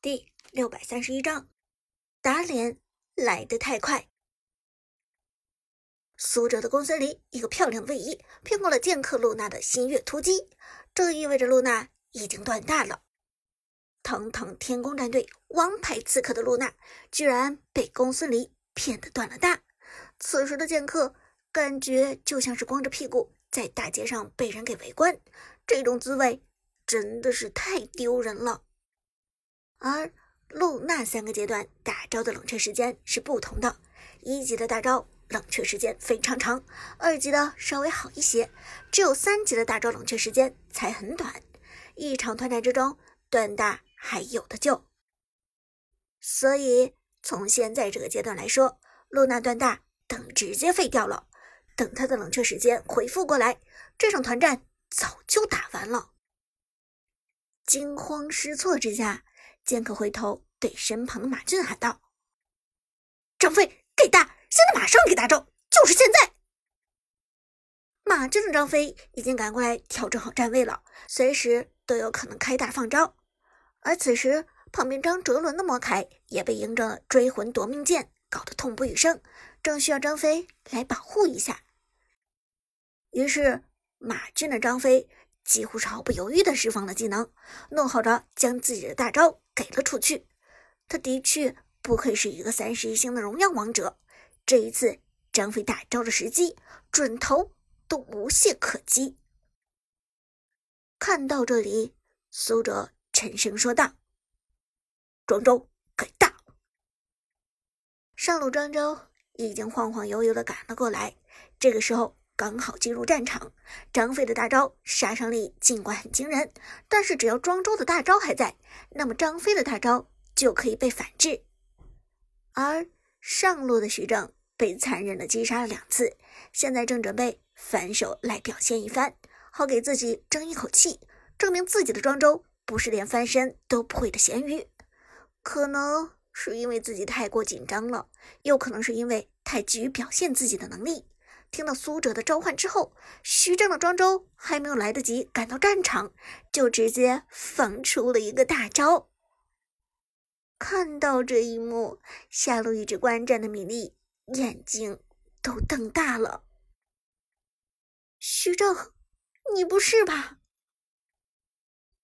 第六百三十一章，打脸来得太快。苏哲的公孙离一个漂亮的位移，骗过了剑客露娜的新月突击，这意味着露娜已经断大了。堂堂天宫战队王牌刺客的露娜，居然被公孙离骗得断了大。此时的剑客感觉就像是光着屁股在大街上被人给围观，这种滋味真的是太丢人了。而露娜三个阶段大招的冷却时间是不同的，一级的大招冷却时间非常长，二级的稍微好一些，只有三级的大招冷却时间才很短。一场团战之中，断大还有的救。所以从现在这个阶段来说，露娜断大等直接废掉了，等他的冷却时间恢复过来，这场团战早就打完了。惊慌失措之下。剑客回头对身旁的马俊喊道：“张飞，给大！现在马上给大招，就是现在！”马俊的张飞已经赶过来调整好站位了，随时都有可能开大放招。而此时，旁边张哲伦的魔铠也被嬴政的追魂夺命剑搞得痛不欲生，正需要张飞来保护一下。于是，马俊的张飞。几乎是毫不犹豫地释放了技能，怒吼着将自己的大招给了出去。他的确不愧是一个三十一星的荣耀王者。这一次，张飞大招的时机、准头都无懈可击。看到这里，苏哲沉声说道：“庄周，给大！”上路庄周已经晃晃悠悠地赶了过来。这个时候。刚好进入战场，张飞的大招杀伤力尽管很惊人，但是只要庄周的大招还在，那么张飞的大招就可以被反制。而上路的徐正被残忍的击杀了两次，现在正准备反手来表现一番，好给自己争一口气，证明自己的庄周不是连翻身都不会的咸鱼。可能是因为自己太过紧张了，又可能是因为太急于表现自己的能力。听到苏哲的召唤之后，徐正的庄周还没有来得及赶到战场，就直接放出了一个大招。看到这一幕，下路一直观战的米粒眼睛都瞪大了。徐正，你不是吧？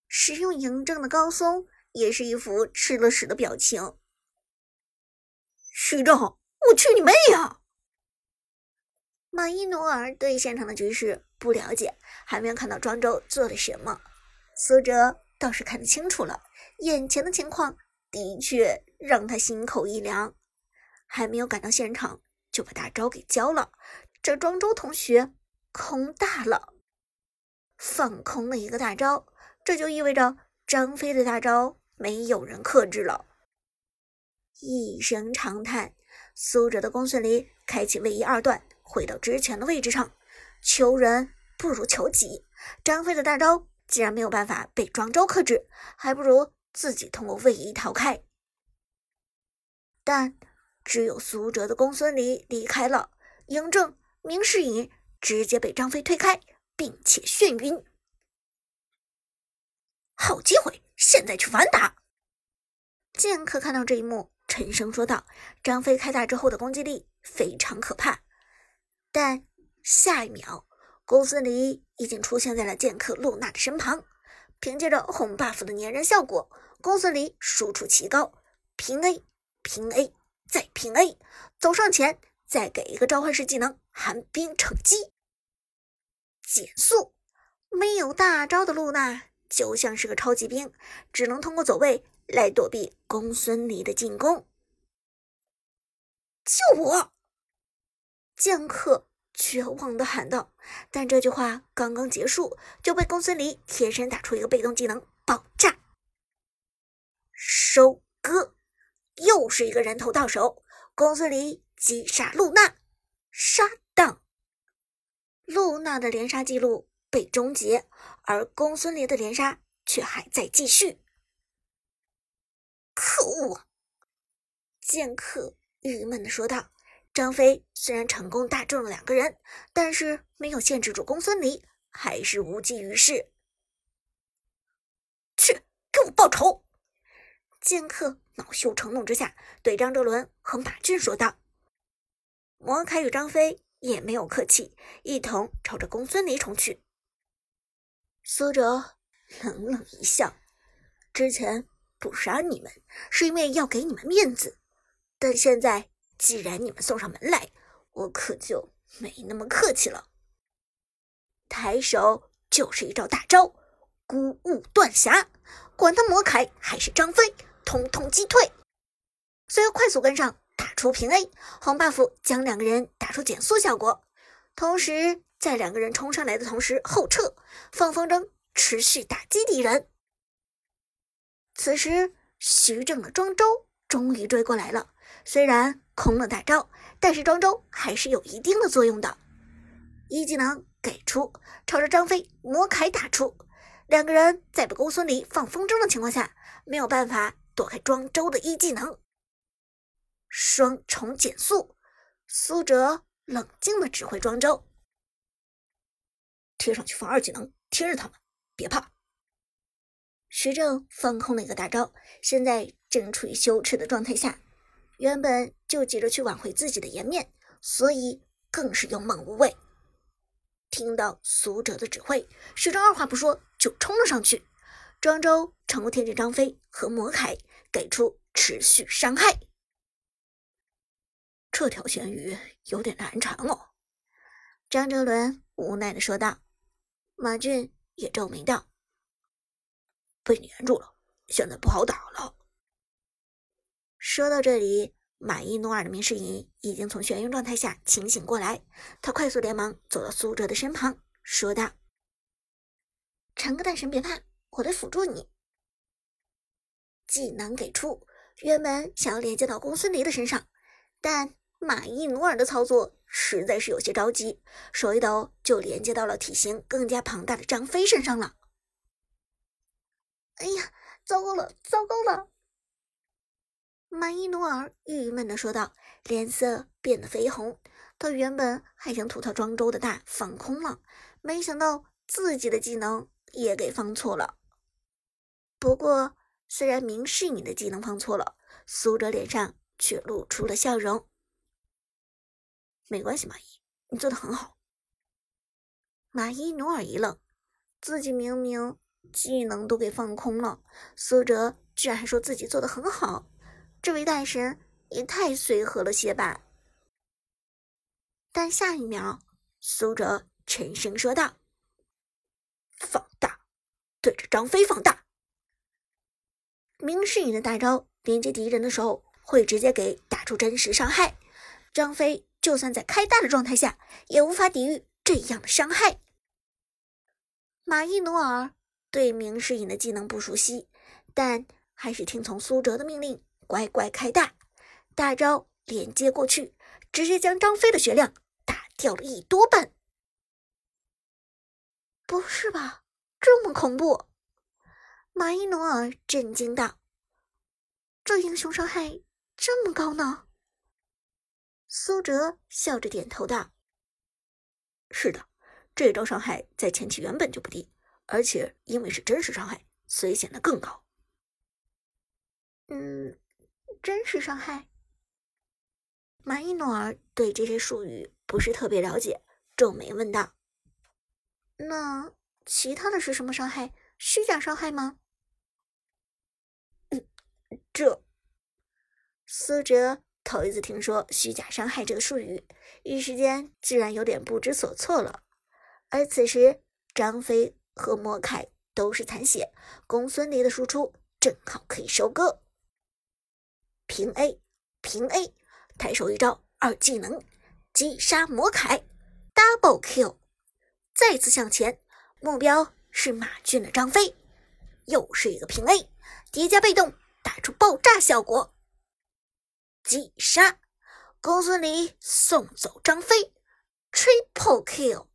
使用嬴政的高松也是一副吃了屎的表情。徐正，我去你妹呀！马伊努尔对现场的局势不了解，还没有看到庄周做了什么。苏哲倒是看得清楚了，眼前的情况的确让他心口一凉。还没有赶到现场，就把大招给交了，这庄周同学空大了，放空了一个大招，这就意味着张飞的大招没有人克制了。一声长叹，苏哲的公孙离开启位移二段。回到之前的位置上，求人不如求己。张飞的大招既然没有办法被庄周克制，还不如自己通过位移逃开。但只有苏哲的公孙离离开了，嬴政、明世隐直接被张飞推开，并且眩晕。好机会，现在去反打！剑客看到这一幕，沉声说道：“张飞开大之后的攻击力非常可怕。”但下一秒，公孙离已经出现在了剑客露娜的身旁。凭借着红 buff 的粘人效果，公孙离输出奇高，平 A，平 A，再平 A，走上前，再给一个召唤师技能寒冰惩击，减速。没有大招的露娜就像是个超级兵，只能通过走位来躲避公孙离的进攻。救我！剑客绝望的喊道，但这句话刚刚结束，就被公孙离贴身打出一个被动技能爆炸收割，又是一个人头到手。公孙离击杀露娜，杀档，露娜的连杀记录被终结，而公孙离的连杀却还在继续。可恶！剑客郁闷的说道。张飞虽然成功打中了两个人，但是没有限制住公孙离，还是无济于事。去，给我报仇！剑客恼羞成怒之下，对张哲伦和马俊说道：“魔凯与张飞也没有客气，一同朝着公孙离冲去。”苏哲冷冷一笑：“之前不杀你们，是因为要给你们面子，但现在既然你们送上门来，我可就没那么客气了。”抬手就是一招大招——孤雾断霞，管他魔凯还是张飞。通通击退，随后快速跟上，打出平 A，红 buff 将两个人打出减速效果。同时，在两个人冲上来的同时后撤，放风筝持续打击敌人。此时，徐正的庄周终于追过来了，虽然空了大招，但是庄周还是有一定的作用的。一技能给出，朝着张飞魔铠打出，两个人在被公孙离放风筝的情况下，没有办法。躲开庄周的一技能，双重减速。苏哲冷静的指挥庄周，贴上去放二技能，贴着他们，别怕。徐正放空了一个大招，现在正处于羞耻的状态下，原本就急着去挽回自己的颜面，所以更是勇猛无畏。听到苏哲的指挥，徐峥二话不说就冲了上去。庄周成功贴近张飞和魔铠，给出持续伤害。这条咸鱼有点难缠哦。张哲伦无奈的说道。马俊也皱眉道：“被粘住了，现在不好打了。”说到这里，马伊努尔的明世隐已经从眩晕状态下清醒过来，他快速连忙走到苏哲的身旁，说道：“长歌大神，别怕。”我来辅助你。技能给出，原本想要连接到公孙离的身上，但马伊努尔的操作实在是有些着急，手一抖就连接到了体型更加庞大的张飞身上了。哎呀，糟糕了，糟糕了！马伊努尔郁闷的说道，脸色变得绯红。他原本还想吐槽庄周的大放空了，没想到自己的技能也给放错了。不过，虽然明示你的技能放错了，苏哲脸上却露出了笑容。没关系，马伊，你做的很好。马伊努尔一愣，自己明明技能都给放空了，苏哲居然还说自己做的很好，这位大神也太随和了些吧。但下一秒，苏哲沉声说道：“放大，对着张飞放大。”明世隐的大招连接敌人的时候，会直接给打出真实伤害。张飞就算在开大的状态下，也无法抵御这样的伤害。马伊努尔对明世隐的技能不熟悉，但还是听从苏哲的命令，乖乖开大。大招连接过去，直接将张飞的血量打掉了一多半。不是吧？这么恐怖？马伊努尔震惊道：“这英雄伤害这么高呢？”苏哲笑着点头道：“是的，这招伤害在前期原本就不低，而且因为是真实伤害，所以显得更高。”“嗯，真实伤害？”马伊诺尔对这些术语不是特别了解，皱眉问道：“那其他的是什么伤害？虚假伤害吗？”这苏哲头一次听说“虚假伤害”这个术语，一时间自然有点不知所措了。而此时，张飞和莫凯都是残血，公孙离的输出正好可以收割。平 A，平 A，抬手一招二技能，击杀魔凯，double kill，再次向前，目标是马俊的张飞，又是一个平 A，叠加被动。打出爆炸效果，击杀公孙离，送走张飞，triple kill，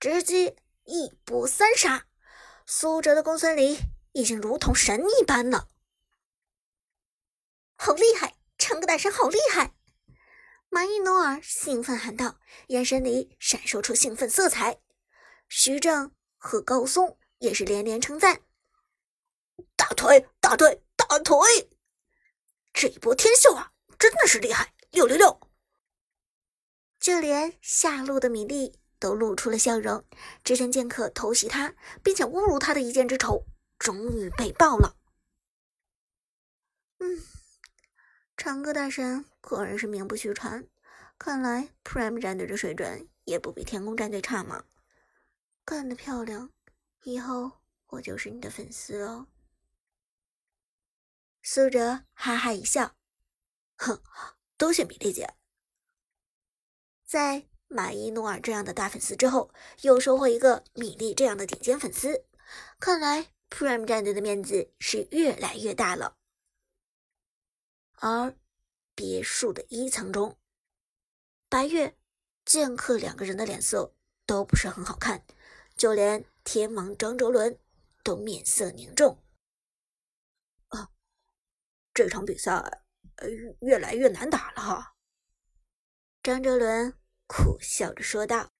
直接一波三杀。苏哲的公孙离已经如同神一般了，好厉害！唱歌大神好厉害！马伊努尔兴奋喊道，眼神里闪烁出兴奋色彩。徐正和高松也是连连称赞：大腿，大腿！大腿！这一波天秀啊，真的是厉害！六六六！就连下路的米粒都露出了笑容。之前剑客偷袭他，并且侮辱他的一箭之仇，终于被爆了。嗯，长歌大神果然是名不虚传。看来 Prime 战队的水准也不比天宫战队差嘛。干得漂亮！以后我就是你的粉丝哦。苏哲哈哈一笑，哼，多谢米粒姐。在马伊努尔这样的大粉丝之后，又收获一个米粒这样的顶尖粉丝，看来 Prime 战队的面子是越来越大了。而别墅的一层中，白月、剑客两个人的脸色都不是很好看，就连天王张哲伦都面色凝重。啊，这场比赛呃越来越难打了哈。张哲伦苦笑着说道。